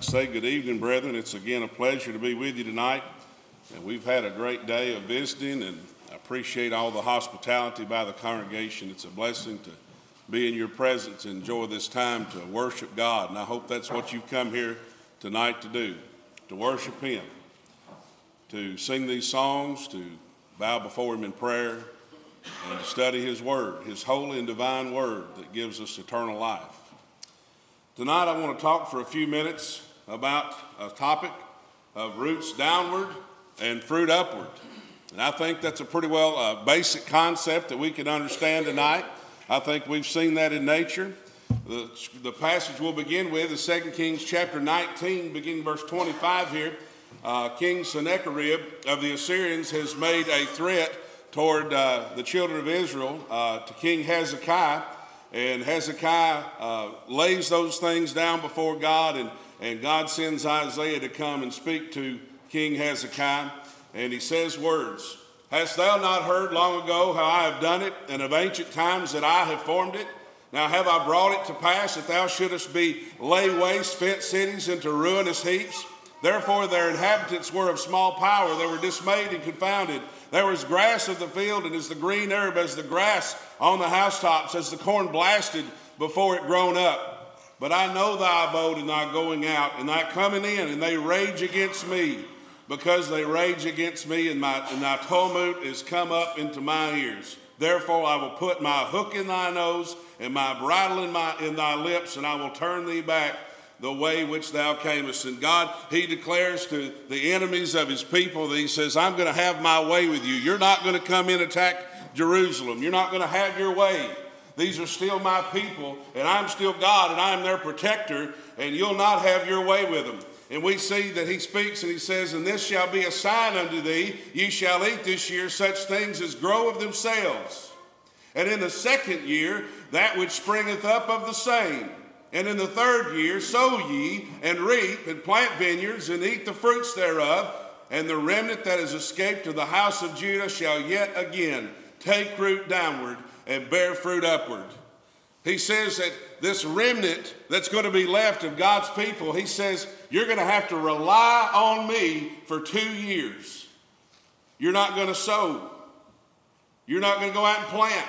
Say good evening, brethren. It's again a pleasure to be with you tonight. And we've had a great day of visiting, and I appreciate all the hospitality by the congregation. It's a blessing to be in your presence and enjoy this time to worship God. And I hope that's what you've come here tonight to do to worship Him, to sing these songs, to bow before Him in prayer, and to study His Word, His holy and divine Word that gives us eternal life. Tonight, I want to talk for a few minutes about a topic of roots downward and fruit upward. And I think that's a pretty well uh, basic concept that we can understand tonight. I think we've seen that in nature. The, the passage we'll begin with is 2 Kings chapter 19, beginning verse 25 here. Uh, King Sennacherib of the Assyrians has made a threat toward uh, the children of Israel uh, to King Hezekiah. And Hezekiah uh, lays those things down before God and and God sends Isaiah to come and speak to King Hezekiah, and he says words Hast thou not heard long ago how I have done it, and of ancient times that I have formed it? Now have I brought it to pass that thou shouldest be lay waste fenced cities into ruinous heaps? Therefore their inhabitants were of small power, they were dismayed and confounded. There was grass of the field, and as the green herb, as the grass on the housetops, as the corn blasted before it grown up. But I know thy abode and thy going out and thy coming in, and they rage against me because they rage against me, and, my, and thy tumult is come up into my ears. Therefore, I will put my hook in thy nose and my bridle in, my, in thy lips, and I will turn thee back the way which thou camest. And God, He declares to the enemies of His people that He says, I'm going to have my way with you. You're not going to come in and attack Jerusalem. You're not going to have your way. These are still my people, and I'm still God, and I'm their protector, and you'll not have your way with them. And we see that he speaks and he says, And this shall be a sign unto thee, ye shall eat this year such things as grow of themselves. And in the second year, that which springeth up of the same. And in the third year, sow ye, and reap, and plant vineyards, and eat the fruits thereof. And the remnant that is escaped of the house of Judah shall yet again take root downward and bear fruit upward. He says that this remnant that's going to be left of God's people, he says, you're going to have to rely on me for two years. You're not going to sow. You're not going to go out and plant.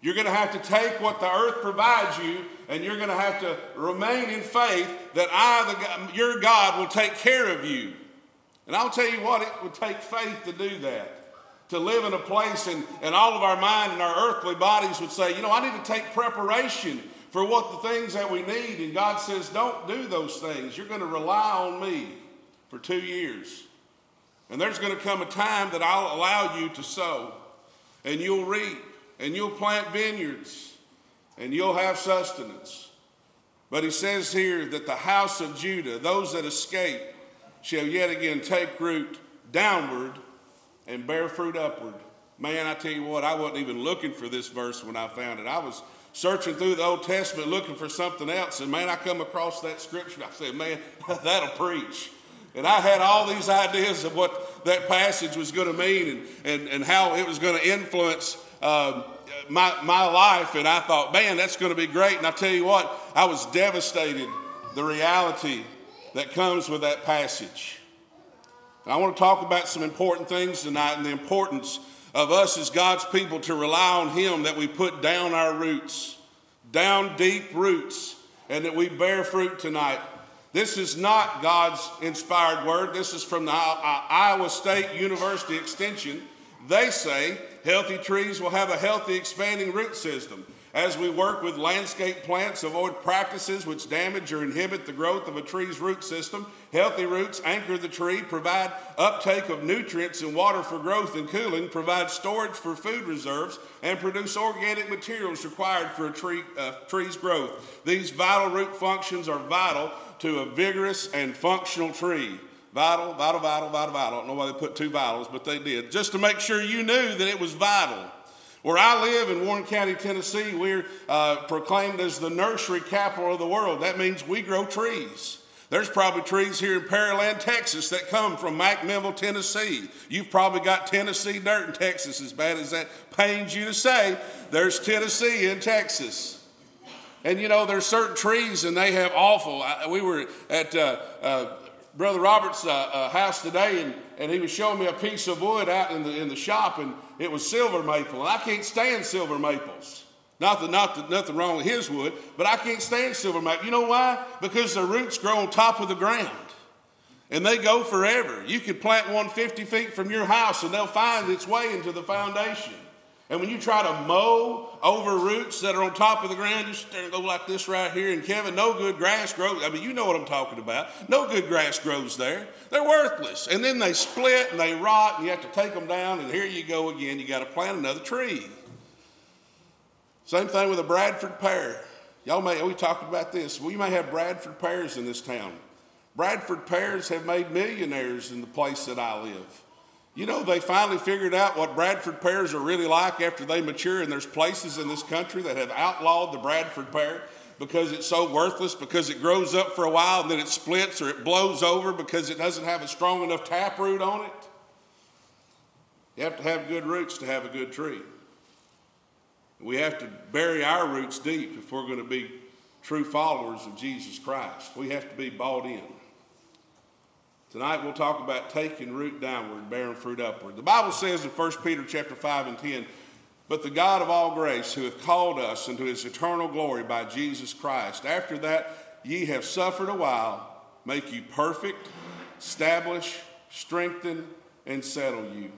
You're going to have to take what the earth provides you, and you're going to have to remain in faith that I, the, your God, will take care of you. And I'll tell you what, it would take faith to do that to live in a place and, and all of our mind and our earthly bodies would say, you know, I need to take preparation for what the things that we need. And God says, don't do those things. You're going to rely on me for two years. And there's going to come a time that I'll allow you to sow, and you'll reap, and you'll plant vineyards, and you'll have sustenance. But he says here that the house of Judah, those that escape, shall yet again take root downward and bear fruit upward. Man, I tell you what, I wasn't even looking for this verse when I found it. I was searching through the Old Testament looking for something else, and man, I come across that scripture. I said, man, that'll preach. And I had all these ideas of what that passage was going to mean and, and, and how it was going to influence um, my, my life. And I thought, man, that's going to be great. And I tell you what, I was devastated the reality that comes with that passage. I want to talk about some important things tonight and the importance of us as God's people to rely on Him that we put down our roots, down deep roots, and that we bear fruit tonight. This is not God's inspired word. This is from the Iowa State University Extension. They say healthy trees will have a healthy expanding root system. As we work with landscape plants, avoid practices which damage or inhibit the growth of a tree's root system. Healthy roots anchor the tree, provide uptake of nutrients and water for growth and cooling, provide storage for food reserves, and produce organic materials required for a tree, uh, tree's growth. These vital root functions are vital to a vigorous and functional tree. Vital, vital, vital, vital, vital. I don't know why they put two vitals, but they did. Just to make sure you knew that it was vital. Where I live in Warren County, Tennessee, we're uh, proclaimed as the nursery capital of the world. That means we grow trees. There's probably trees here in Pearland, Texas that come from McMinnville, Tennessee. You've probably got Tennessee dirt in Texas, as bad as that pains you to say. There's Tennessee in Texas. And you know, there's certain trees and they have awful. we were at uh, uh, Brother Robert's uh, uh, house today and, and he was showing me a piece of wood out in the, in the shop and it was silver maple. And I can't stand silver maples. Not that, not that nothing wrong with his wood, but I can't stand silver maple. You know why? Because the roots grow on top of the ground. And they go forever. You could plant one 50 feet from your house and they'll find its way into the foundation. And when you try to mow over roots that are on top of the ground, you just go like this right here. And Kevin, no good grass grows. I mean, you know what I'm talking about. No good grass grows there. They're worthless. And then they split and they rot, and you have to take them down. And here you go again. You got to plant another tree. Same thing with a Bradford pear. Y'all may we talked about this. We may have Bradford pears in this town. Bradford pears have made millionaires in the place that I live. You know, they finally figured out what Bradford pears are really like after they mature, and there's places in this country that have outlawed the Bradford pear because it's so worthless, because it grows up for a while and then it splits or it blows over because it doesn't have a strong enough taproot on it. You have to have good roots to have a good tree. We have to bury our roots deep if we're going to be true followers of Jesus Christ. We have to be bought in. Tonight we'll talk about taking root downward, bearing fruit upward. The Bible says in 1 Peter chapter 5 and 10, but the God of all grace, who hath called us into his eternal glory by Jesus Christ, after that ye have suffered a while, make you perfect, establish, strengthen, and settle you.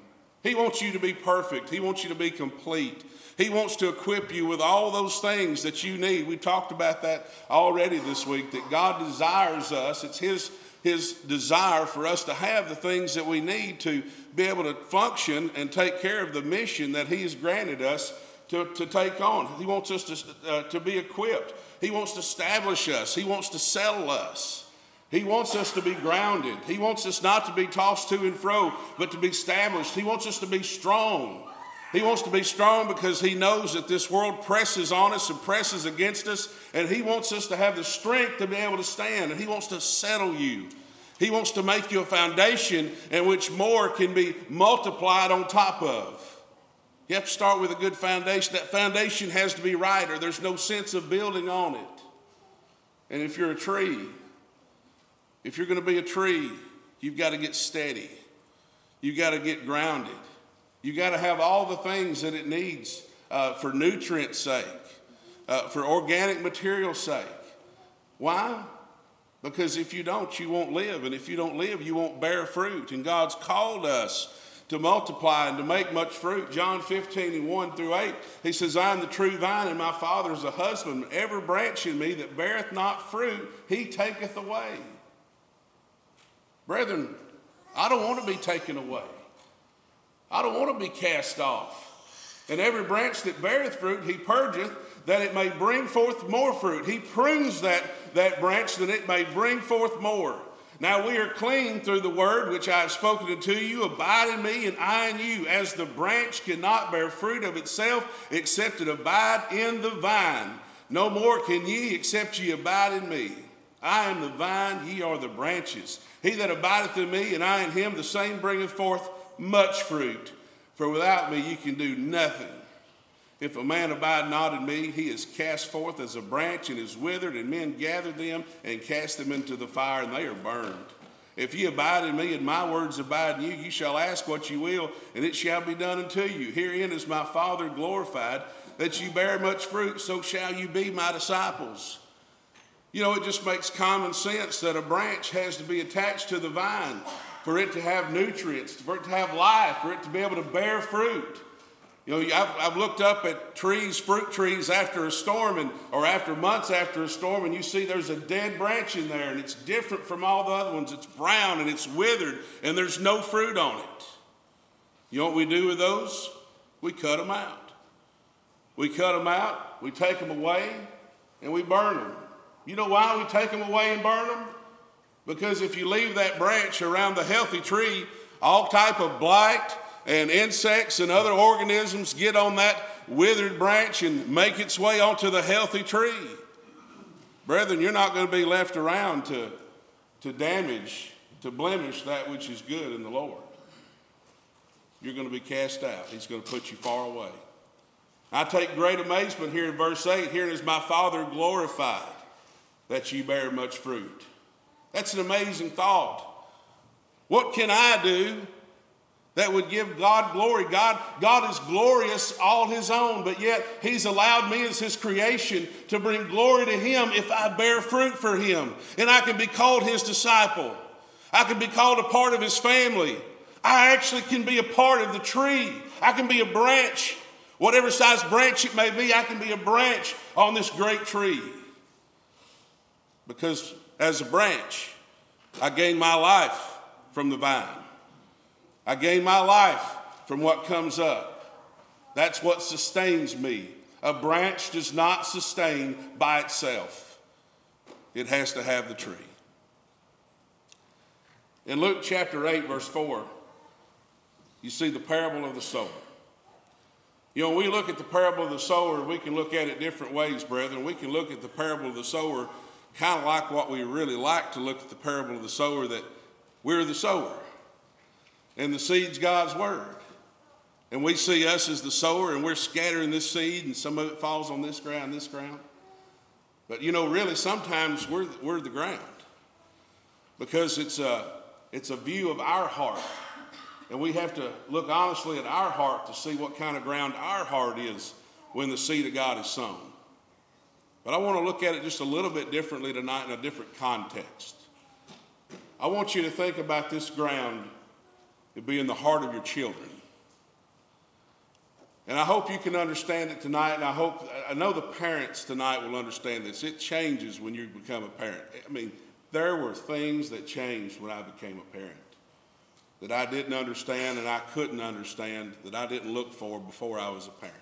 He wants you to be perfect. He wants you to be complete. He wants to equip you with all those things that you need. We talked about that already this week, that God desires us. It's His his desire for us to have the things that we need to be able to function and take care of the mission that He has granted us to, to take on. He wants us to, uh, to be equipped, He wants to establish us, He wants to settle us. He wants us to be grounded. He wants us not to be tossed to and fro, but to be established. He wants us to be strong. He wants to be strong because he knows that this world presses on us and presses against us, and he wants us to have the strength to be able to stand, and he wants to settle you. He wants to make you a foundation in which more can be multiplied on top of. You have to start with a good foundation. That foundation has to be right, or there's no sense of building on it. And if you're a tree, if you're going to be a tree, you've got to get steady. You've got to get grounded. You got to have all the things that it needs uh, for nutrient sake, uh, for organic material sake. Why? Because if you don't, you won't live. And if you don't live, you won't bear fruit. And God's called us to multiply and to make much fruit. John 15 and 1 through 8, he says, I am the true vine, and my Father is a husband. Every branch in me that beareth not fruit, he taketh away. Brethren, I don't want to be taken away. I don't want to be cast off. And every branch that beareth fruit, he purgeth, that it may bring forth more fruit. He prunes that, that branch that it may bring forth more. Now we are clean through the word which I have spoken unto you. Abide in me, and I in you. As the branch cannot bear fruit of itself, except it abide in the vine. No more can ye, except ye abide in me. I am the vine, ye are the branches. He that abideth in me, and I in him, the same bringeth forth much fruit. For without me you can do nothing. If a man abide not in me, he is cast forth as a branch and is withered, and men gather them and cast them into the fire, and they are burned. If ye abide in me, and my words abide in you, you shall ask what you will, and it shall be done unto you. Herein is my Father glorified, that you bear much fruit, so shall you be my disciples. You know, it just makes common sense that a branch has to be attached to the vine for it to have nutrients, for it to have life, for it to be able to bear fruit. You know, I've, I've, looked up at trees, fruit trees after a storm, and, or after months after a storm, and you see there's a dead branch in there, and it's different from all the other ones. It's brown and it's withered, and there's no fruit on it. You know what we do with those? We cut them out. We cut them out, we take them away, and we burn them. You know why we take them away and burn them? Because if you leave that branch around the healthy tree, all type of blight and insects and other organisms get on that withered branch and make its way onto the healthy tree. Brethren, you're not going to be left around to, to damage, to blemish that which is good in the Lord. You're going to be cast out. He's going to put you far away. I take great amazement here in verse 8 here is my Father glorified that ye bear much fruit. That's an amazing thought. What can I do that would give God glory? God, God is glorious all his own, but yet he's allowed me as his creation to bring glory to him if I bear fruit for him. And I can be called his disciple. I can be called a part of his family. I actually can be a part of the tree. I can be a branch. Whatever size branch it may be, I can be a branch on this great tree. Because as a branch, I gain my life from the vine. I gain my life from what comes up. That's what sustains me. A branch does not sustain by itself, it has to have the tree. In Luke chapter 8, verse 4, you see the parable of the sower. You know, when we look at the parable of the sower, we can look at it different ways, brethren. We can look at the parable of the sower kind of like what we really like to look at the parable of the sower that we're the sower and the seed's God's word. And we see us as the sower and we're scattering this seed and some of it falls on this ground, this ground. But you know, really, sometimes we're, we're the ground because it's a, it's a view of our heart. And we have to look honestly at our heart to see what kind of ground our heart is when the seed of God is sown. But I want to look at it just a little bit differently tonight in a different context. I want you to think about this ground to be in the heart of your children. And I hope you can understand it tonight, and I hope, I know the parents tonight will understand this. It changes when you become a parent. I mean, there were things that changed when I became a parent that I didn't understand and I couldn't understand, that I didn't look for before I was a parent.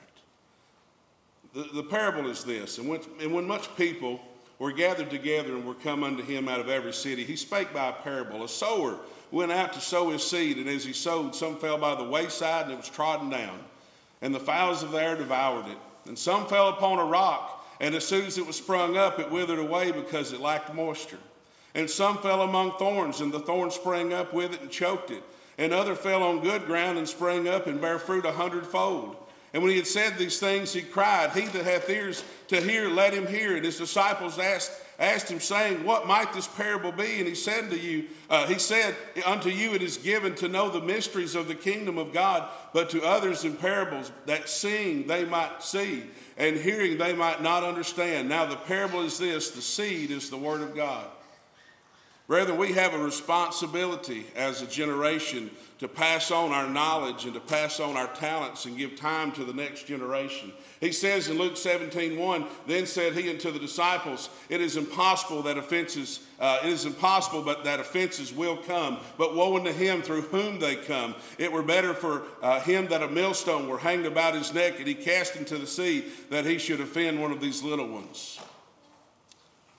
The, the parable is this, and when, and when much people were gathered together and were come unto him out of every city, he spake by a parable. A sower went out to sow his seed, and as he sowed, some fell by the wayside, and it was trodden down, and the fowls of the air devoured it. And some fell upon a rock, and as soon as it was sprung up, it withered away because it lacked moisture. And some fell among thorns, and the thorns sprang up with it and choked it. And other fell on good ground and sprang up and bare fruit a hundredfold. And when he had said these things, he cried, He that hath ears to hear, let him hear. And his disciples asked, asked him, saying, What might this parable be? And he said to you, uh, He said, Unto you it is given to know the mysteries of the kingdom of God, but to others in parables, that seeing they might see, and hearing they might not understand. Now the parable is this the seed is the word of God. Brethren, we have a responsibility as a generation to pass on our knowledge and to pass on our talents and give time to the next generation. He says in Luke 17, 1, then said he unto the disciples, It is impossible that offenses, uh, it is impossible but that offenses will come, but woe unto him through whom they come. It were better for uh, him that a millstone were hanged about his neck and he cast into the sea that he should offend one of these little ones.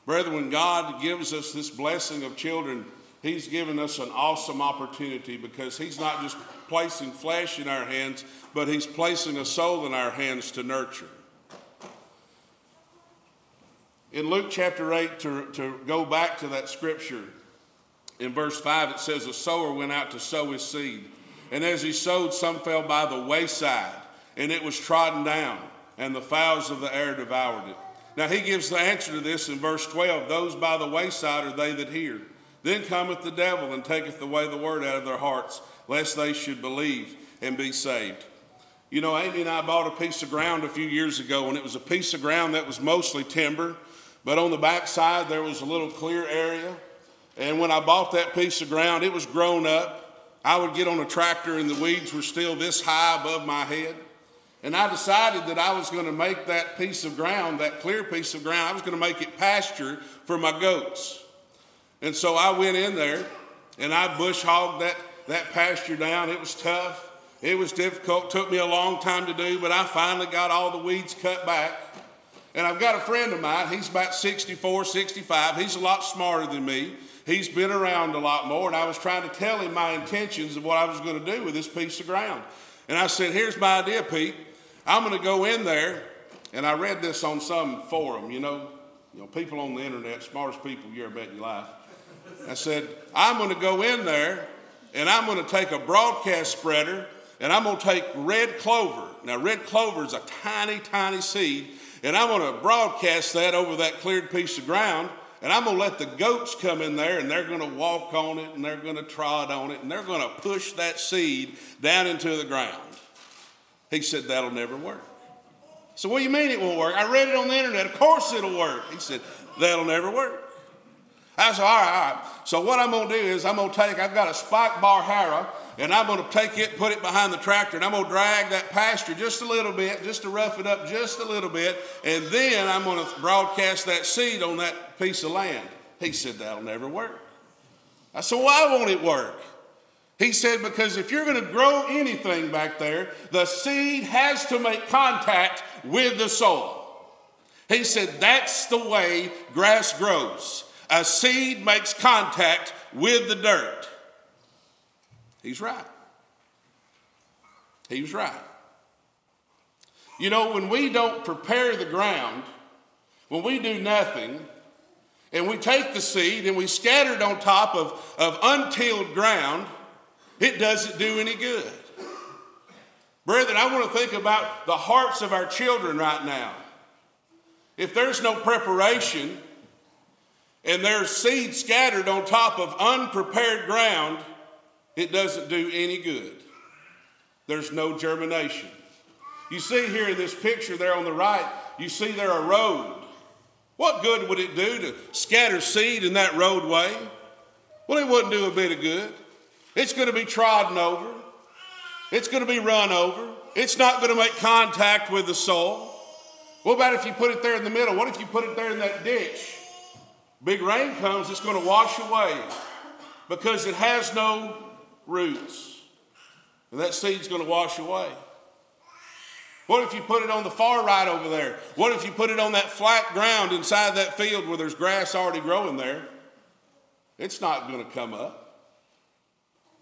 Brethren, when God gives us this blessing of children, He's given us an awesome opportunity because He's not just placing flesh in our hands, but He's placing a soul in our hands to nurture. In Luke chapter 8, to, to go back to that scripture, in verse 5, it says, A sower went out to sow his seed. And as he sowed, some fell by the wayside, and it was trodden down, and the fowls of the air devoured it. Now he gives the answer to this in verse 12 Those by the wayside are they that hear. Then cometh the devil and taketh away the word out of their hearts, lest they should believe and be saved. You know, Amy and I bought a piece of ground a few years ago, and it was a piece of ground that was mostly timber, but on the back side there was a little clear area. And when I bought that piece of ground, it was grown up. I would get on a tractor, and the weeds were still this high above my head. And I decided that I was going to make that piece of ground, that clear piece of ground, I was going to make it pasture for my goats. And so I went in there and I bush hogged that, that pasture down. It was tough. It was difficult. Took me a long time to do, but I finally got all the weeds cut back. And I've got a friend of mine. He's about 64, 65. He's a lot smarter than me. He's been around a lot more. And I was trying to tell him my intentions of what I was going to do with this piece of ground. And I said, Here's my idea, Pete. I'm going to go in there, and I read this on some forum, you know, you know, people on the internet, smartest people you ever met in your life. I said, I'm going to go in there, and I'm going to take a broadcast spreader, and I'm going to take red clover. Now, red clover is a tiny, tiny seed, and I'm going to broadcast that over that cleared piece of ground. And I'm going to let the goats come in there and they're going to walk on it and they're going to trod on it and they're going to push that seed down into the ground. He said, That'll never work. So, what do you mean it won't work? I read it on the internet. Of course it'll work. He said, That'll never work. I said, All right, all right. So, what I'm going to do is I'm going to take, I've got a spike bar harrow and I'm going to take it, put it behind the tractor, and I'm going to drag that pasture just a little bit, just to rough it up just a little bit, and then I'm going to broadcast that seed on that piece of land. He said, That'll never work. I said, Why won't it work? He said, Because if you're going to grow anything back there, the seed has to make contact with the soil. He said, That's the way grass grows. A seed makes contact with the dirt. He's right. He was right. You know, when we don't prepare the ground, when we do nothing, and we take the seed and we scatter it on top of, of untilled ground, it doesn't do any good. Brethren, I want to think about the hearts of our children right now. If there's no preparation and there's seed scattered on top of unprepared ground, it doesn't do any good. There's no germination. You see here in this picture there on the right, you see there a road. What good would it do to scatter seed in that roadway? Well, it wouldn't do a bit of good. It's going to be trodden over, it's going to be run over, it's not going to make contact with the soil. What about if you put it there in the middle? What if you put it there in that ditch? Big rain comes, it's going to wash away because it has no roots. And that seed's going to wash away. What if you put it on the far right over there? What if you put it on that flat ground inside that field where there's grass already growing there? It's not going to come up.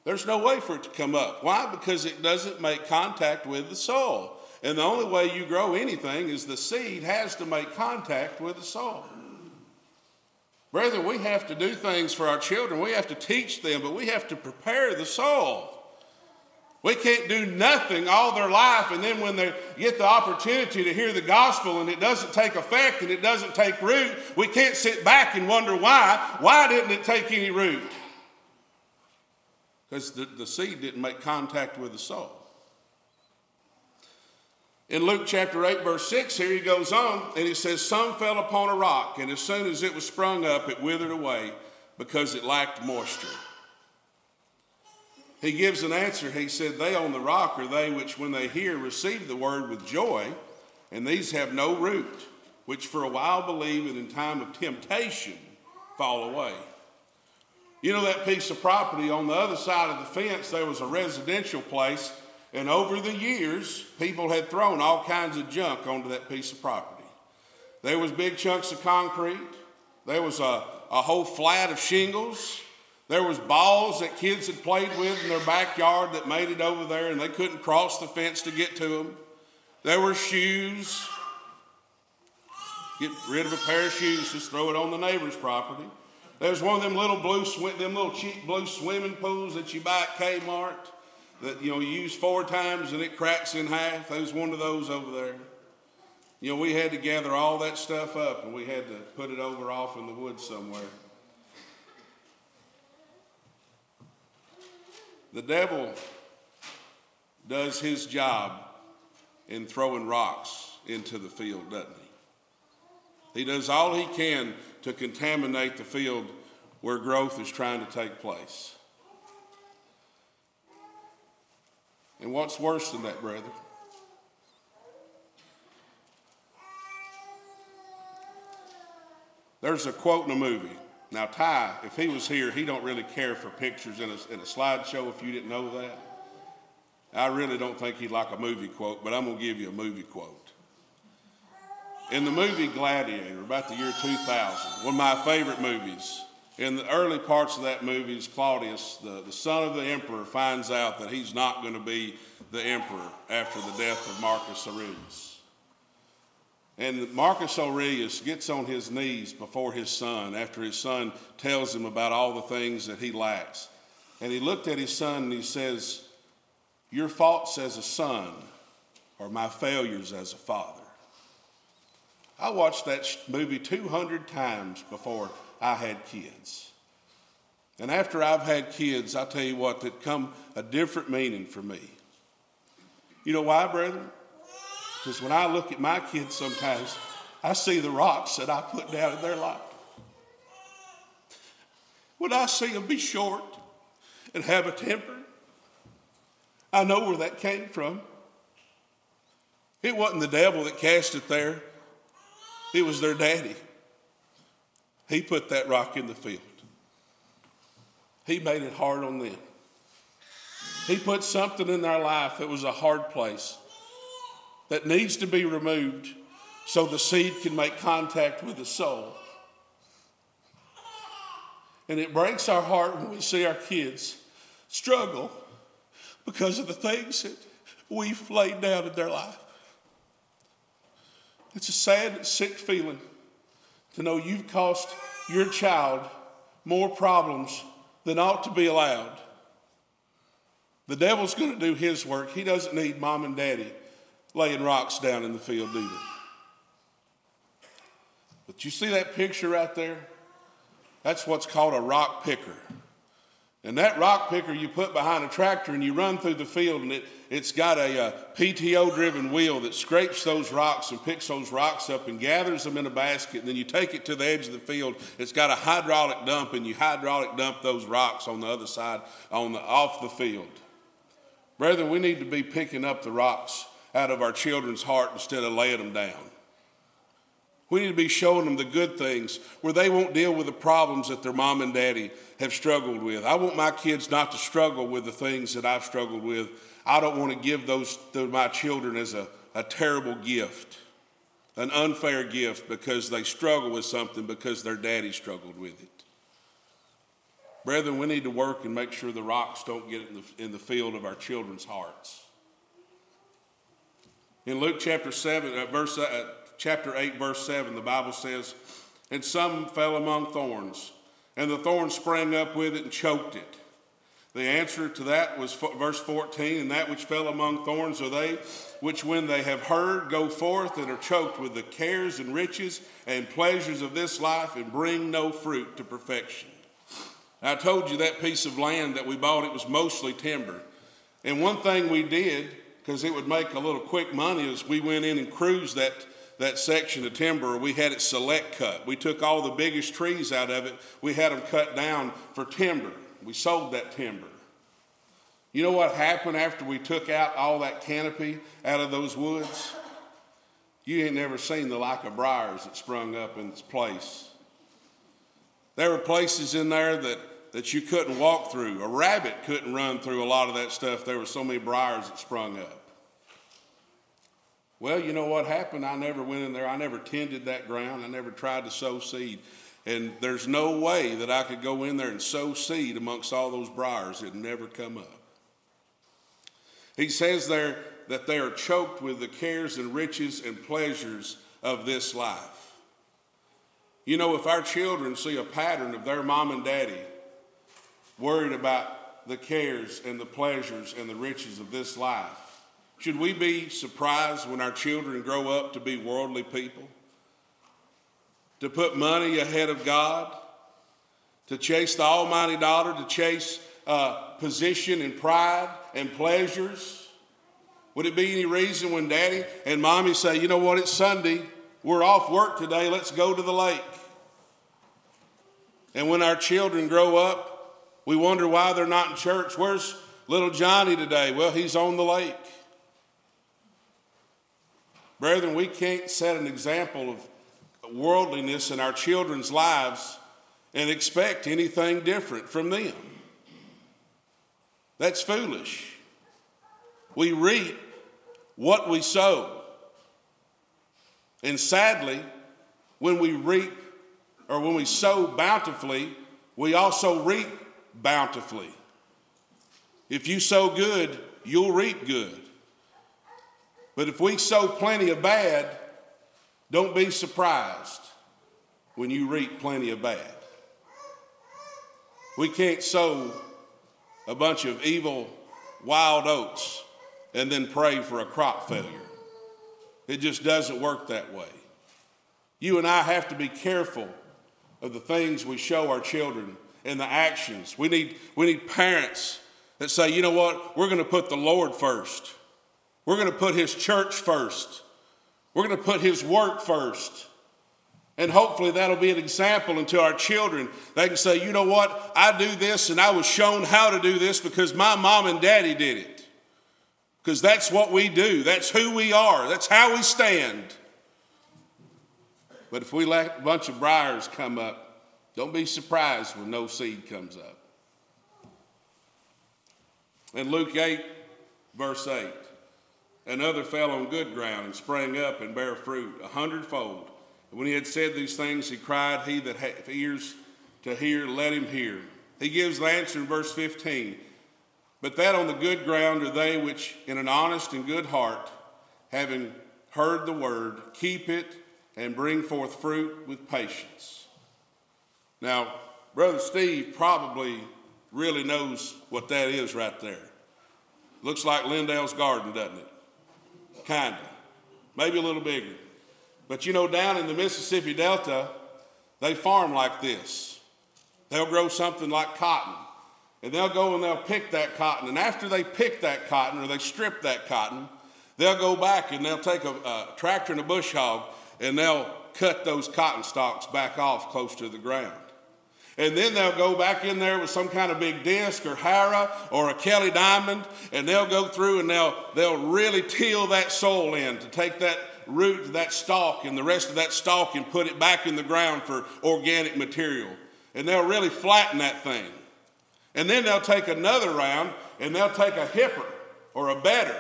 There's no way for it to come up. Why? Because it doesn't make contact with the soil. And the only way you grow anything is the seed has to make contact with the soil. Brethren, we have to do things for our children. We have to teach them, but we have to prepare the soul. We can't do nothing all their life, and then when they get the opportunity to hear the gospel and it doesn't take effect and it doesn't take root, we can't sit back and wonder why. Why didn't it take any root? Because the, the seed didn't make contact with the soul. In Luke chapter 8, verse 6, here he goes on and he says, Some fell upon a rock, and as soon as it was sprung up, it withered away because it lacked moisture. He gives an answer. He said, They on the rock are they which, when they hear, receive the word with joy, and these have no root, which for a while believe, and in time of temptation fall away. You know that piece of property on the other side of the fence, there was a residential place and over the years, people had thrown all kinds of junk onto that piece of property. There was big chunks of concrete. There was a, a whole flat of shingles. There was balls that kids had played with in their backyard that made it over there and they couldn't cross the fence to get to them. There were shoes. Get rid of a pair of shoes, just throw it on the neighbor's property. There's one of them little blue, them little cheap blue swimming pools that you buy at Kmart that you know you use four times and it cracks in half. There's one of those over there. You know, we had to gather all that stuff up and we had to put it over off in the woods somewhere. The devil does his job in throwing rocks into the field, doesn't he? He does all he can to contaminate the field where growth is trying to take place. And what's worse than that, brother? There's a quote in a movie. Now, Ty, if he was here, he don't really care for pictures in a, in a slideshow if you didn't know that. I really don't think he'd like a movie quote, but I'm going to give you a movie quote. In the movie Gladiator, about the year 2000, one of my favorite movies, in the early parts of that movie, is Claudius, the, the son of the emperor, finds out that he's not going to be the emperor after the death of Marcus Aurelius. And Marcus Aurelius gets on his knees before his son after his son tells him about all the things that he lacks. And he looked at his son and he says, your faults as a son are my failures as a father. I watched that movie 200 times before I had kids. And after I've had kids, I tell you what, that come a different meaning for me. You know why, brethren? Because when I look at my kids sometimes, I see the rocks that I put down in their life. When I see them be short and have a temper, I know where that came from. It wasn't the devil that cast it there, it was their daddy. He put that rock in the field. He made it hard on them. He put something in their life that was a hard place that needs to be removed so the seed can make contact with the soul. And it breaks our heart when we see our kids struggle because of the things that we've laid down in their life. It's a sad, sick feeling to know you've cost your child more problems than ought to be allowed. The devil's going to do his work. He doesn't need mom and daddy laying rocks down in the field either. But you see that picture right there? That's what's called a rock picker. And that rock picker you put behind a tractor and you run through the field and it, it's got a, uh, a PTO driven wheel that scrapes those rocks and picks those rocks up and gathers them in a basket. And then you take it to the edge of the field. It's got a hydraulic dump and you hydraulic dump those rocks on the other side on the, off the field. Brethren, we need to be picking up the rocks out of our children's heart instead of laying them down. We need to be showing them the good things where they won't deal with the problems that their mom and daddy have struggled with. I want my kids not to struggle with the things that I've struggled with. I don't want to give those to my children as a, a terrible gift, an unfair gift because they struggle with something because their daddy struggled with it. Brethren, we need to work and make sure the rocks don't get in the, in the field of our children's hearts. In Luke chapter 7, uh, verse, uh, chapter 8, verse 7, the Bible says, And some fell among thorns, and the thorns sprang up with it and choked it. The answer to that was verse 14, and that which fell among thorns are they which, when they have heard, go forth and are choked with the cares and riches and pleasures of this life and bring no fruit to perfection. I told you that piece of land that we bought, it was mostly timber. And one thing we did, because it would make a little quick money, is we went in and cruised that that section of timber, we had it select cut. We took all the biggest trees out of it, we had them cut down for timber. We sold that timber. You know what happened after we took out all that canopy out of those woods? You ain't never seen the like of briars that sprung up in its place. There were places in there that, that you couldn't walk through. A rabbit couldn't run through a lot of that stuff. There were so many briars that sprung up. Well, you know what happened? I never went in there. I never tended that ground. I never tried to sow seed. And there's no way that I could go in there and sow seed amongst all those briars. It'd never come up. He says there that they are choked with the cares and riches and pleasures of this life. You know, if our children see a pattern of their mom and daddy worried about the cares and the pleasures and the riches of this life, should we be surprised when our children grow up to be worldly people? To put money ahead of God? To chase the almighty dollar? To chase uh, position and pride and pleasures? Would it be any reason when daddy and mommy say, you know what, it's Sunday, we're off work today, let's go to the lake? And when our children grow up, we wonder why they're not in church. Where's little Johnny today? Well, he's on the lake. Brethren, we can't set an example of worldliness in our children's lives and expect anything different from them. That's foolish. We reap what we sow. And sadly, when we reap or when we sow bountifully, we also reap bountifully. If you sow good, you'll reap good. But if we sow plenty of bad, don't be surprised when you reap plenty of bad. We can't sow a bunch of evil wild oats and then pray for a crop failure. It just doesn't work that way. You and I have to be careful of the things we show our children and the actions. We need, we need parents that say, you know what, we're going to put the Lord first. We're going to put His church first. We're going to put His work first. And hopefully that'll be an example unto our children. They can say, you know what, I do this and I was shown how to do this because my mom and daddy did it. Because that's what we do, that's who we are, that's how we stand. But if we let a bunch of briars come up, don't be surprised when no seed comes up. In Luke 8, verse 8, another fell on good ground and sprang up and bare fruit a hundredfold. And when he had said these things, he cried, He that hath ears to hear, let him hear. He gives the answer in verse 15. But that on the good ground are they which, in an honest and good heart, having heard the word, keep it and bring forth fruit with patience. Now, Brother Steve probably really knows what that is right there. Looks like Lindale's garden, doesn't it? Kinda. Maybe a little bigger. But you know, down in the Mississippi Delta, they farm like this. They'll grow something like cotton. And they'll go and they'll pick that cotton. And after they pick that cotton or they strip that cotton, they'll go back and they'll take a, a tractor and a bush hog and they'll cut those cotton stalks back off close to the ground. And then they'll go back in there with some kind of big disc or harrow or a Kelly diamond, and they'll go through and they'll, they'll really till that soil in to take that root, that stalk, and the rest of that stalk and put it back in the ground for organic material. And they'll really flatten that thing. And then they'll take another round and they'll take a hipper or a bedder,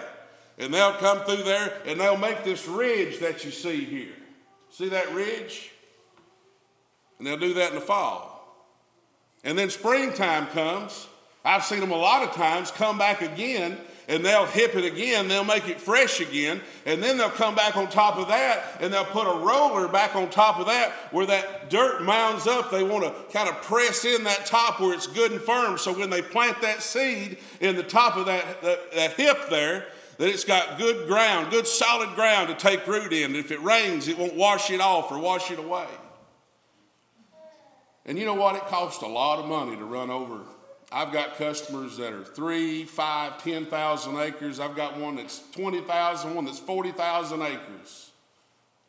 and they'll come through there and they'll make this ridge that you see here. See that ridge? And they'll do that in the fall. And then springtime comes. I've seen them a lot of times come back again and they'll hip it again, they'll make it fresh again, and then they'll come back on top of that and they'll put a roller back on top of that where that dirt mounds up. They want to kind of press in that top where it's good and firm so when they plant that seed in the top of that, that, that hip there, that it's got good ground, good solid ground to take root in. If it rains, it won't wash it off or wash it away. And you know what? It costs a lot of money to run over I've got customers that are three, five, 10,000 acres. I've got one that's 20,000, one that's 40,000 acres.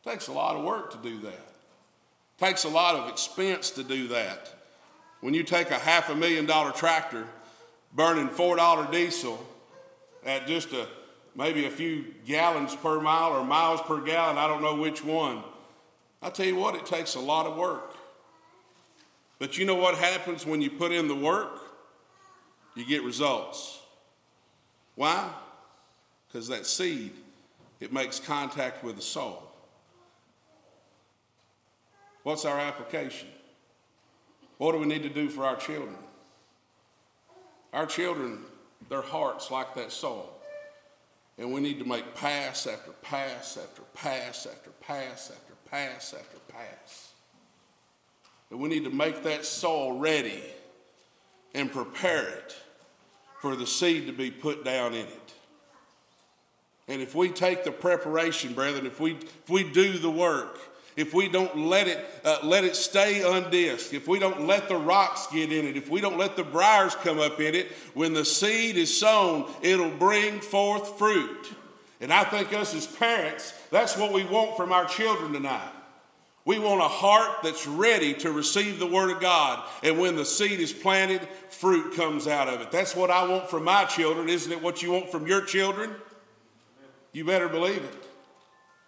It takes a lot of work to do that. It takes a lot of expense to do that. When you take a half a million dollar tractor burning $4 diesel at just a maybe a few gallons per mile or miles per gallon, I don't know which one. I tell you what, it takes a lot of work. But you know what happens when you put in the work? you get results. Why? Because that seed, it makes contact with the soul. What's our application? What do we need to do for our children? Our children, their hearts like that soul. And we need to make pass after pass after pass after pass after pass after pass. And we need to make that soil ready and prepare it for the seed to be put down in it. And if we take the preparation, brethren, if we, if we do the work, if we don't let it, uh, let it stay undisc, if we don't let the rocks get in it, if we don't let the briars come up in it, when the seed is sown, it'll bring forth fruit. And I think us as parents, that's what we want from our children tonight. We want a heart that's ready to receive the Word of God. And when the seed is planted, fruit comes out of it. That's what I want from my children. Isn't it what you want from your children? You better believe it.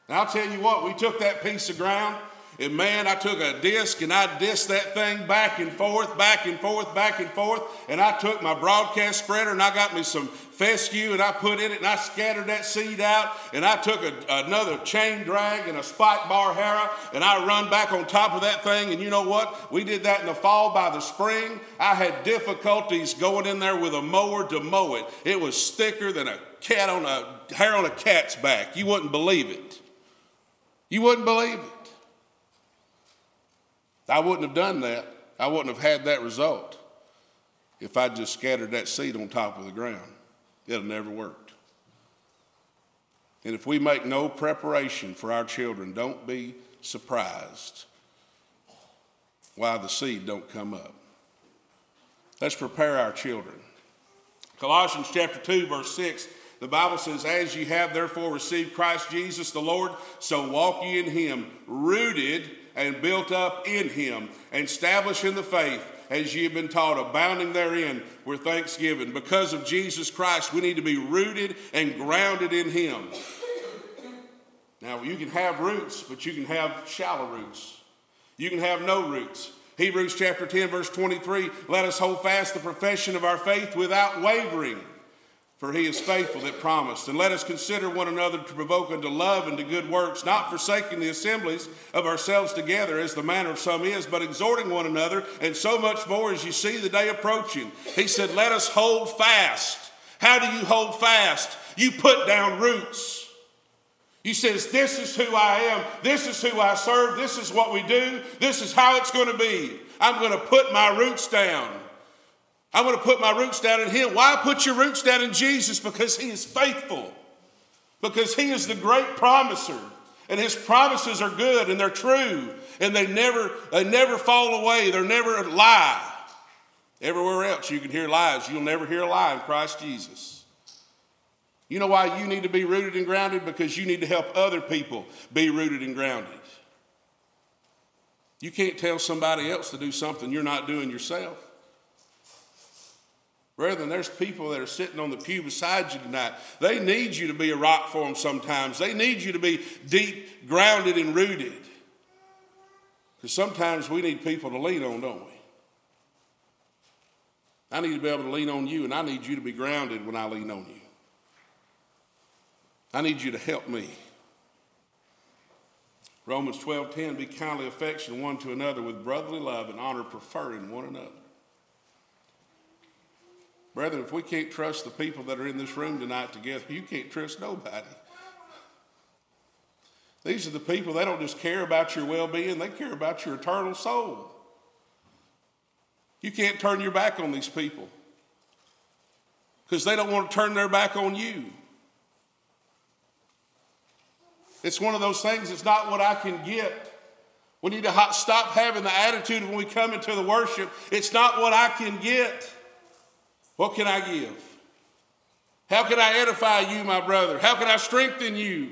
And I'll tell you what, we took that piece of ground, and man, I took a disc and I disced that thing back and forth, back and forth, back and forth. And I took my broadcast spreader and I got me some fescue and I put in it and I scattered that seed out and I took a, another chain drag and a spike bar harrow and I run back on top of that thing. And you know what? We did that in the fall. By the spring, I had difficulties going in there with a mower to mow it. It was thicker than a cat on a hair on a cat's back. You wouldn't believe it. You wouldn't believe it. I wouldn't have done that. I wouldn't have had that result if I just scattered that seed on top of the ground. it'll never worked. And if we make no preparation for our children, don't be surprised why the seed don't come up. Let's prepare our children. Colossians chapter 2 verse 6 the Bible says, As ye have therefore received Christ Jesus the Lord, so walk ye in him, rooted and built up in him, and established in the faith, as ye have been taught, abounding therein with thanksgiving. Because of Jesus Christ, we need to be rooted and grounded in him. Now, you can have roots, but you can have shallow roots. You can have no roots. Hebrews chapter 10, verse 23 let us hold fast the profession of our faith without wavering for he is faithful that promised. And let us consider one another to provoke unto love and to good works, not forsaking the assemblies of ourselves together, as the manner of some is, but exhorting one another, and so much more as you see the day approaching. He said, Let us hold fast. How do you hold fast? You put down roots. He says, This is who I am. This is who I serve. This is what we do. This is how it's going to be. I'm going to put my roots down. I'm going to put my roots down in Him. Why put your roots down in Jesus? Because He is faithful, because He is the great promiser. And his promises are good and they're true and they never, they never fall away. They're never a lie. Everywhere else you can hear lies. You'll never hear a lie in Christ Jesus. You know why you need to be rooted and grounded? Because you need to help other people be rooted and grounded. You can't tell somebody else to do something you're not doing yourself. Brethren, there's people that are sitting on the pew beside you tonight. They need you to be a rock for them sometimes. They need you to be deep, grounded, and rooted. Because sometimes we need people to lean on, don't we? I need to be able to lean on you, and I need you to be grounded when I lean on you. I need you to help me. Romans 12:10, be kindly affectionate one to another with brotherly love and honor, preferring one another. Brethren, if we can't trust the people that are in this room tonight together, you can't trust nobody. These are the people, they don't just care about your well being, they care about your eternal soul. You can't turn your back on these people because they don't want to turn their back on you. It's one of those things, it's not what I can get. We need to stop having the attitude when we come into the worship, it's not what I can get. What can I give? How can I edify you, my brother? How can I strengthen you?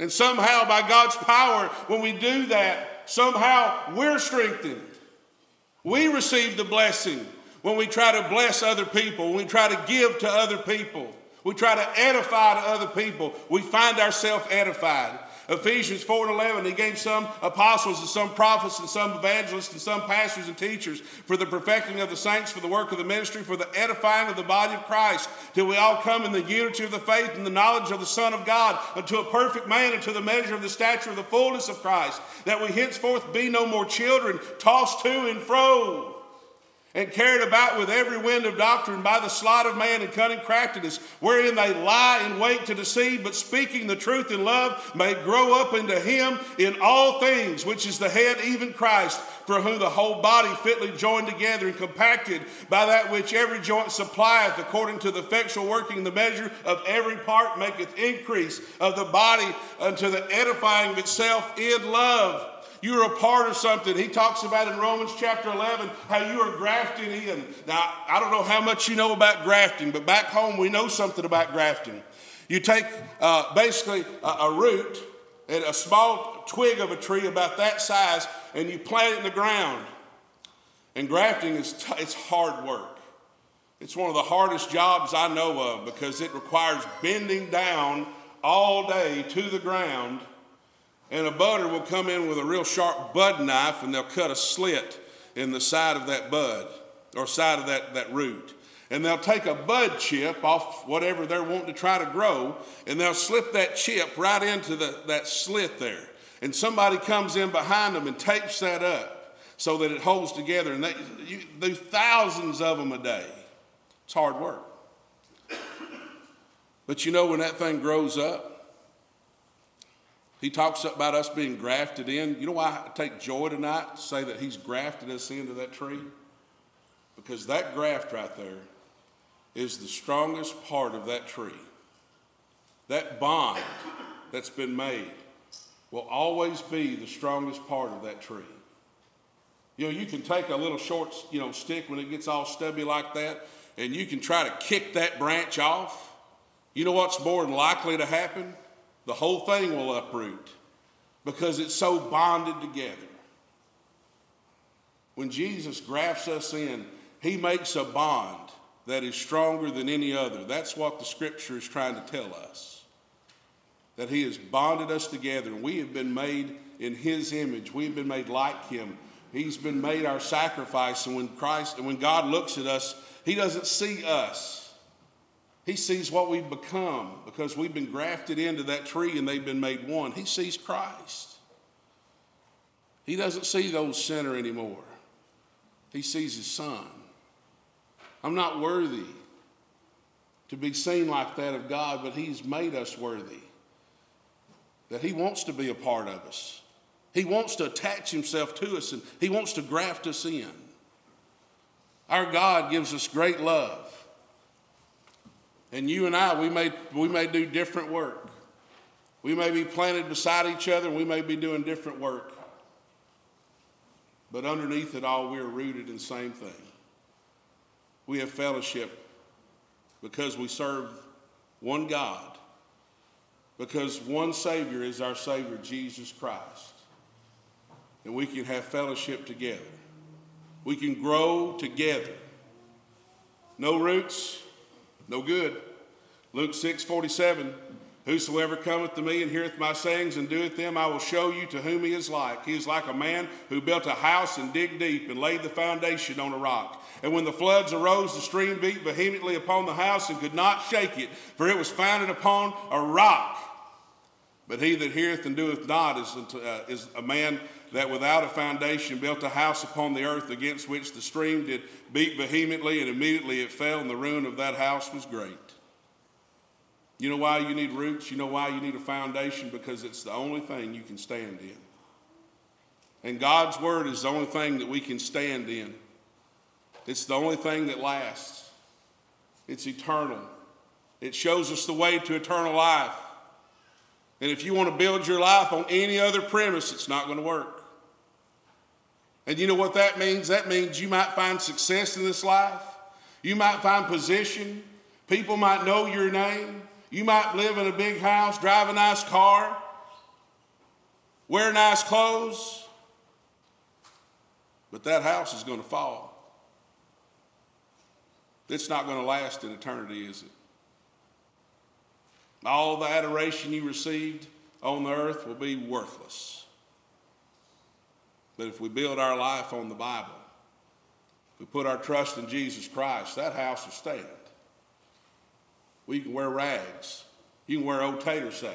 And somehow, by God's power, when we do that, somehow we're strengthened. We receive the blessing when we try to bless other people, when we try to give to other people, we try to edify to other people. We find ourselves edified. Ephesians 4 and 11, he gave some apostles and some prophets and some evangelists and some pastors and teachers for the perfecting of the saints, for the work of the ministry, for the edifying of the body of Christ, till we all come in the unity of the faith and the knowledge of the Son of God, unto a perfect man, unto the measure of the stature of the fullness of Christ, that we henceforth be no more children, tossed to and fro and carried about with every wind of doctrine by the sleight of man and cunning craftiness, wherein they lie in wait to deceive, but speaking the truth in love may grow up into him in all things, which is the head, even Christ, for whom the whole body fitly joined together and compacted by that which every joint supplieth, according to the effectual working the measure of every part maketh increase of the body unto the edifying of itself in love. You're a part of something. He talks about in Romans chapter 11 how you are grafted in. Now, I don't know how much you know about grafting, but back home we know something about grafting. You take uh, basically a, a root and a small twig of a tree about that size and you plant it in the ground. And grafting is t- it's hard work. It's one of the hardest jobs I know of because it requires bending down all day to the ground and a budder will come in with a real sharp bud knife and they'll cut a slit in the side of that bud or side of that, that root. And they'll take a bud chip off whatever they're wanting to try to grow, and they'll slip that chip right into the, that slit there. And somebody comes in behind them and tapes that up so that it holds together. And they you do thousands of them a day. It's hard work. But you know, when that thing grows up, he talks about us being grafted in. You know why I take joy tonight to say that He's grafted us into that tree? Because that graft right there is the strongest part of that tree. That bond that's been made will always be the strongest part of that tree. You know, you can take a little short, you know, stick when it gets all stubby like that, and you can try to kick that branch off. You know what's more than likely to happen? The whole thing will uproot because it's so bonded together. When Jesus grafts us in, he makes a bond that is stronger than any other. That's what the scripture is trying to tell us. That he has bonded us together, and we have been made in his image. We have been made like him. He's been made our sacrifice, and when Christ and when God looks at us, he doesn't see us. He sees what we've become because we've been grafted into that tree and they've been made one. He sees Christ. He doesn't see those sinner anymore. He sees his son. I'm not worthy to be seen like that of God, but He's made us worthy. That He wants to be a part of us. He wants to attach Himself to us and He wants to graft us in. Our God gives us great love. And you and I, we may, we may do different work. We may be planted beside each other, we may be doing different work. But underneath it all, we are rooted in the same thing. We have fellowship because we serve one God, because one Savior is our Savior, Jesus Christ. And we can have fellowship together. We can grow together. No roots, no good. Luke 6 47. Whosoever cometh to me and heareth my sayings and doeth them, I will show you to whom he is like. He is like a man who built a house and digged deep and laid the foundation on a rock. And when the floods arose, the stream beat vehemently upon the house and could not shake it, for it was founded upon a rock. But he that heareth and doeth not is, uh, is a man that without a foundation built a house upon the earth against which the stream did beat vehemently, and immediately it fell, and the ruin of that house was great. You know why you need roots? You know why you need a foundation? Because it's the only thing you can stand in. And God's Word is the only thing that we can stand in. It's the only thing that lasts, it's eternal. It shows us the way to eternal life. And if you want to build your life on any other premise, it's not going to work. And you know what that means? That means you might find success in this life. You might find position. People might know your name. You might live in a big house, drive a nice car, wear nice clothes, but that house is going to fall. It's not going to last in eternity, is it? All the adoration you received on the earth will be worthless. But if we build our life on the Bible, if we put our trust in Jesus Christ, that house will stand. We can wear rags. You can wear old tater sack.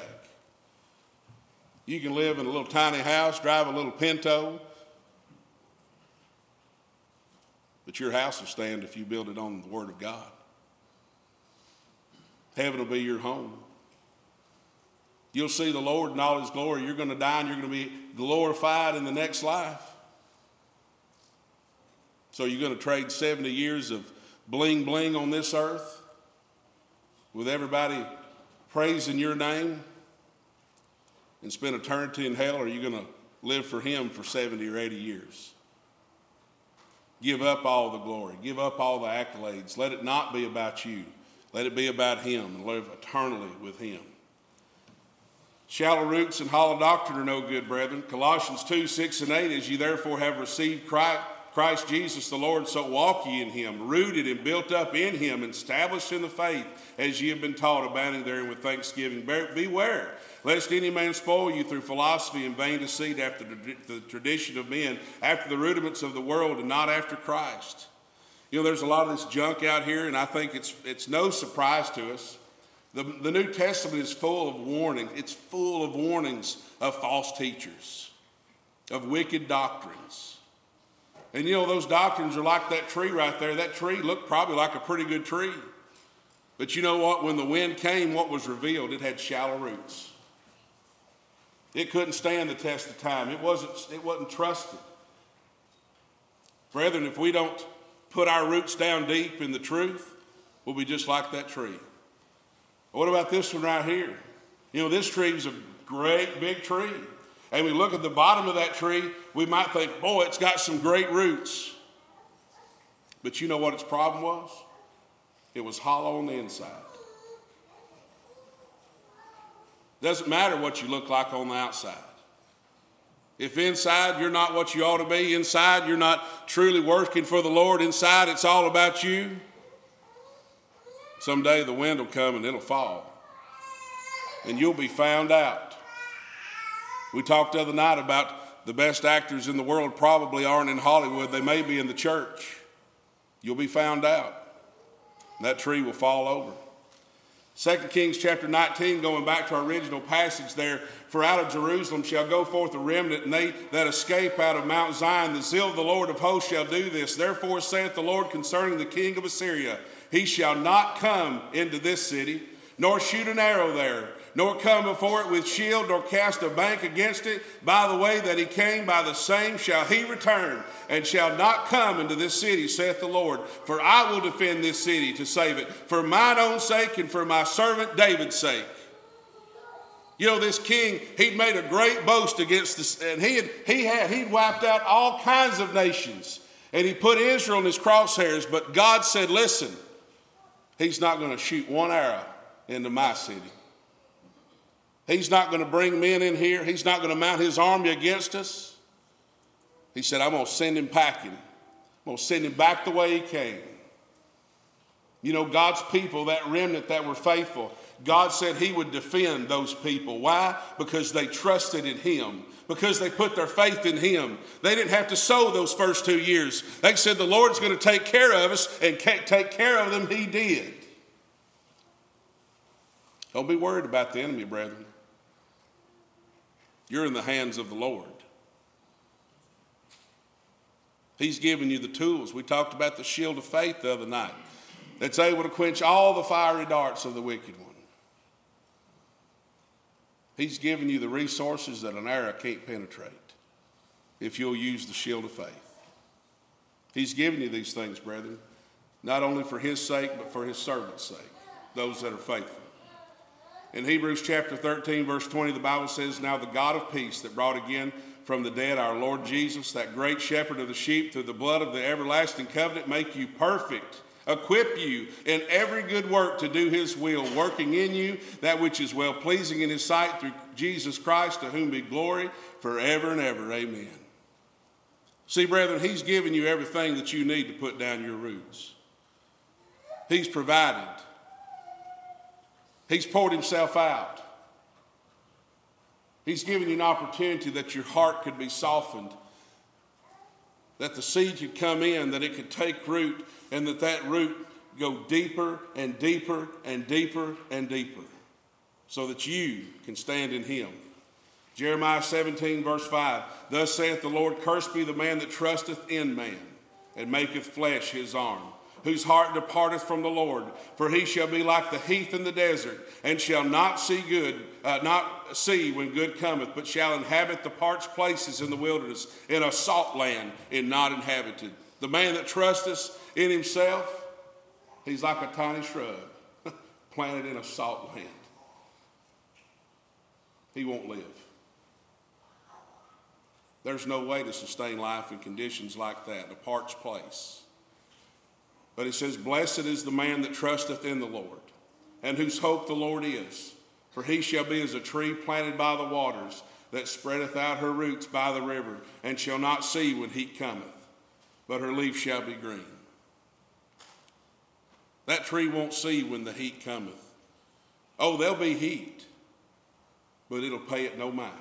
You can live in a little tiny house, drive a little pinto. But your house will stand if you build it on the Word of God. Heaven will be your home. You'll see the Lord in all His glory. You're going to die and you're going to be glorified in the next life. So you're going to trade 70 years of bling bling on this earth with everybody praising your name and spend eternity in hell, or are you going to live for Him for 70 or 80 years? Give up all the glory, give up all the accolades. Let it not be about you, let it be about Him and live eternally with Him. Shallow roots and hollow doctrine are no good, brethren. Colossians 2 6 and 8, as you therefore have received Christ Christ Jesus the Lord, so walk ye in him, rooted and built up in him, established in the faith, as ye have been taught, abounding therein with thanksgiving. Beware, lest any man spoil you through philosophy and vain deceit after the tradition of men, after the rudiments of the world, and not after Christ. You know, there's a lot of this junk out here, and I think it's, it's no surprise to us. The, the New Testament is full of warnings. It's full of warnings of false teachers, of wicked doctrines. And you know, those doctrines are like that tree right there. That tree looked probably like a pretty good tree. But you know what? When the wind came, what was revealed? It had shallow roots. It couldn't stand the test of time. It wasn't, it wasn't trusted. Brethren, if we don't put our roots down deep in the truth, we'll be just like that tree. What about this one right here? You know, this tree is a great big tree. And we look at the bottom of that tree, we might think, boy, it's got some great roots. But you know what its problem was? It was hollow on the inside. Doesn't matter what you look like on the outside. If inside you're not what you ought to be, inside you're not truly working for the Lord, inside it's all about you, someday the wind will come and it'll fall. And you'll be found out. We talked the other night about the best actors in the world probably aren't in Hollywood, they may be in the church. You'll be found out. That tree will fall over. 2 Kings chapter 19, going back to our original passage there, for out of Jerusalem shall go forth a remnant, and they that escape out of Mount Zion, the zeal of the Lord of hosts shall do this. Therefore saith the Lord concerning the king of Assyria, he shall not come into this city, nor shoot an arrow there, nor come before it with shield, nor cast a bank against it. By the way that he came, by the same shall he return, and shall not come into this city, saith the Lord. For I will defend this city to save it, for mine own sake and for my servant David's sake. You know, this king, he'd made a great boast against this, and he had, he had, he'd wiped out all kinds of nations. And he put Israel in his crosshairs, but God said, listen, he's not going to shoot one arrow into my city. He's not going to bring men in here. He's not going to mount his army against us. He said, I'm going to send him packing. I'm going to send him back the way he came. You know, God's people, that remnant that were faithful, God said He would defend those people. Why? Because they trusted in Him, because they put their faith in Him. They didn't have to sow those first two years. They said, The Lord's going to take care of us, and take care of them. He did. Don't be worried about the enemy, brethren. You're in the hands of the Lord. He's given you the tools. We talked about the shield of faith the other night that's able to quench all the fiery darts of the wicked one. He's given you the resources that an arrow can't penetrate if you'll use the shield of faith. He's given you these things, brethren, not only for his sake, but for his servant's sake, those that are faithful. In Hebrews chapter 13, verse 20, the Bible says, Now the God of peace that brought again from the dead our Lord Jesus, that great shepherd of the sheep, through the blood of the everlasting covenant, make you perfect, equip you in every good work to do his will, working in you that which is well pleasing in his sight through Jesus Christ, to whom be glory forever and ever. Amen. See, brethren, he's given you everything that you need to put down your roots. He's provided. He's poured himself out. He's given you an opportunity that your heart could be softened, that the seed could come in, that it could take root, and that that root go deeper and deeper and deeper and deeper so that you can stand in him. Jeremiah 17, verse 5 Thus saith the Lord, Cursed be the man that trusteth in man and maketh flesh his arm whose heart departeth from the Lord. For he shall be like the heath in the desert, and shall not see good, uh, not see when good cometh, but shall inhabit the parched places in the wilderness, in a salt land, and not inhabited. The man that trusteth in himself, he's like a tiny shrub planted in a salt land. He won't live. There's no way to sustain life in conditions like that, in a parched place. But it says, Blessed is the man that trusteth in the Lord, and whose hope the Lord is. For he shall be as a tree planted by the waters, that spreadeth out her roots by the river, and shall not see when heat cometh, but her leaf shall be green. That tree won't see when the heat cometh. Oh, there'll be heat, but it'll pay it no mind.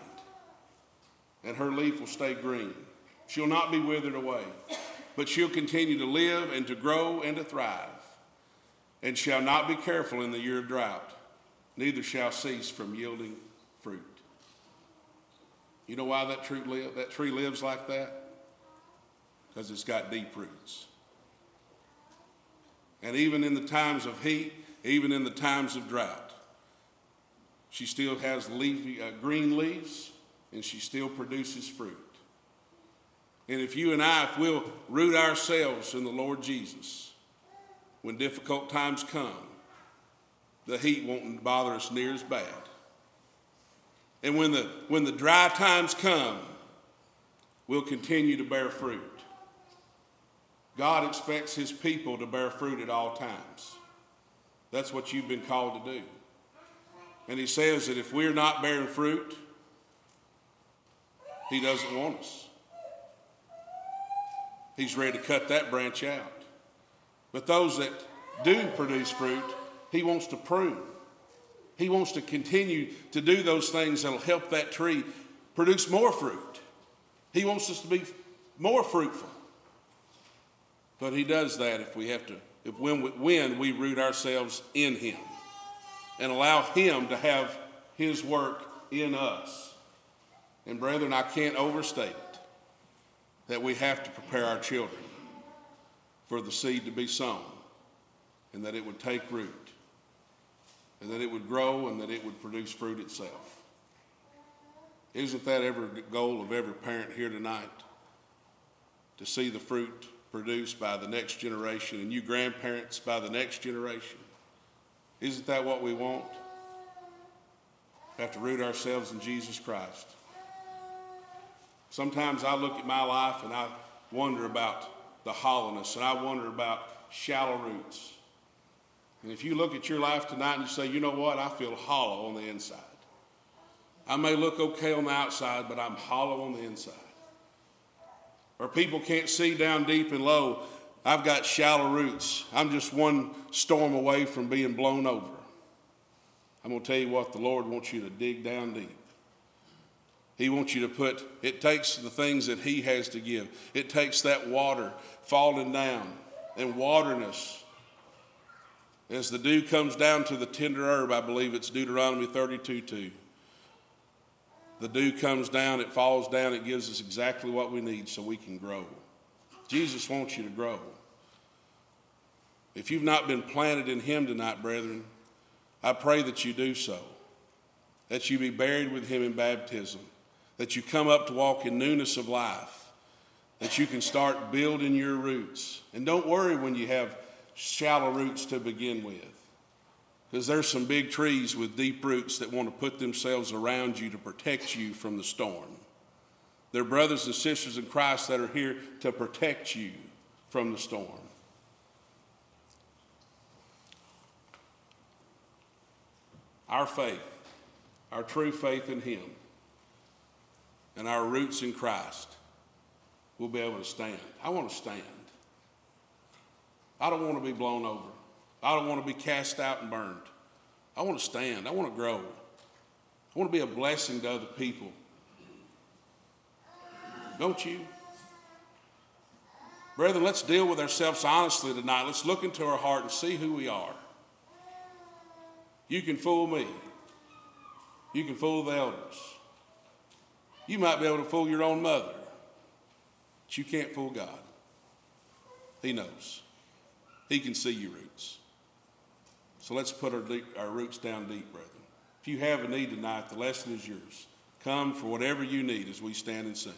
And her leaf will stay green. She'll not be withered away but she'll continue to live and to grow and to thrive, and shall not be careful in the year of drought, neither shall cease from yielding fruit. You know why that tree, that tree lives like that? Because it's got deep roots. And even in the times of heat, even in the times of drought, she still has leafy, uh, green leaves and she still produces fruit. And if you and I, if we'll root ourselves in the Lord Jesus, when difficult times come, the heat won't bother us near as bad. And when the, when the dry times come, we'll continue to bear fruit. God expects his people to bear fruit at all times. That's what you've been called to do. And he says that if we're not bearing fruit, he doesn't want us. He's ready to cut that branch out. But those that do produce fruit, he wants to prune. He wants to continue to do those things that'll help that tree produce more fruit. He wants us to be more fruitful. But he does that if we have to, if when we, when we root ourselves in him and allow him to have his work in us. And brethren, I can't overstate it that we have to prepare our children for the seed to be sown and that it would take root and that it would grow and that it would produce fruit itself. Isn't that every goal of every parent here tonight? To see the fruit produced by the next generation and you grandparents by the next generation? Isn't that what we want? We have to root ourselves in Jesus Christ. Sometimes I look at my life and I wonder about the hollowness and I wonder about shallow roots. And if you look at your life tonight and you say, you know what, I feel hollow on the inside. I may look okay on the outside, but I'm hollow on the inside. Or people can't see down deep and low. I've got shallow roots. I'm just one storm away from being blown over. I'm going to tell you what, the Lord wants you to dig down deep. He wants you to put, it takes the things that He has to give. It takes that water falling down and watering us as the dew comes down to the tender herb, I believe it's Deuteronomy 32 2. The dew comes down, it falls down, it gives us exactly what we need so we can grow. Jesus wants you to grow. If you've not been planted in Him tonight, brethren, I pray that you do so, that you be buried with Him in baptism, that you come up to walk in newness of life, that you can start building your roots. And don't worry when you have shallow roots to begin with. Because there's some big trees with deep roots that want to put themselves around you to protect you from the storm. They're brothers and sisters in Christ that are here to protect you from the storm. Our faith, our true faith in Him, and our roots in Christ we'll be able to stand. I want to stand. I don't want to be blown over. I don't want to be cast out and burned. I want to stand. I want to grow. I want to be a blessing to other people. Don't you? Brethren, let's deal with ourselves honestly tonight. Let's look into our heart and see who we are. You can fool me. You can fool the elders. You might be able to fool your own mother, but you can't fool God. He knows. He can see your roots. So let's put our, deep, our roots down deep, brethren. If you have a need tonight, the lesson is yours. Come for whatever you need as we stand and sing.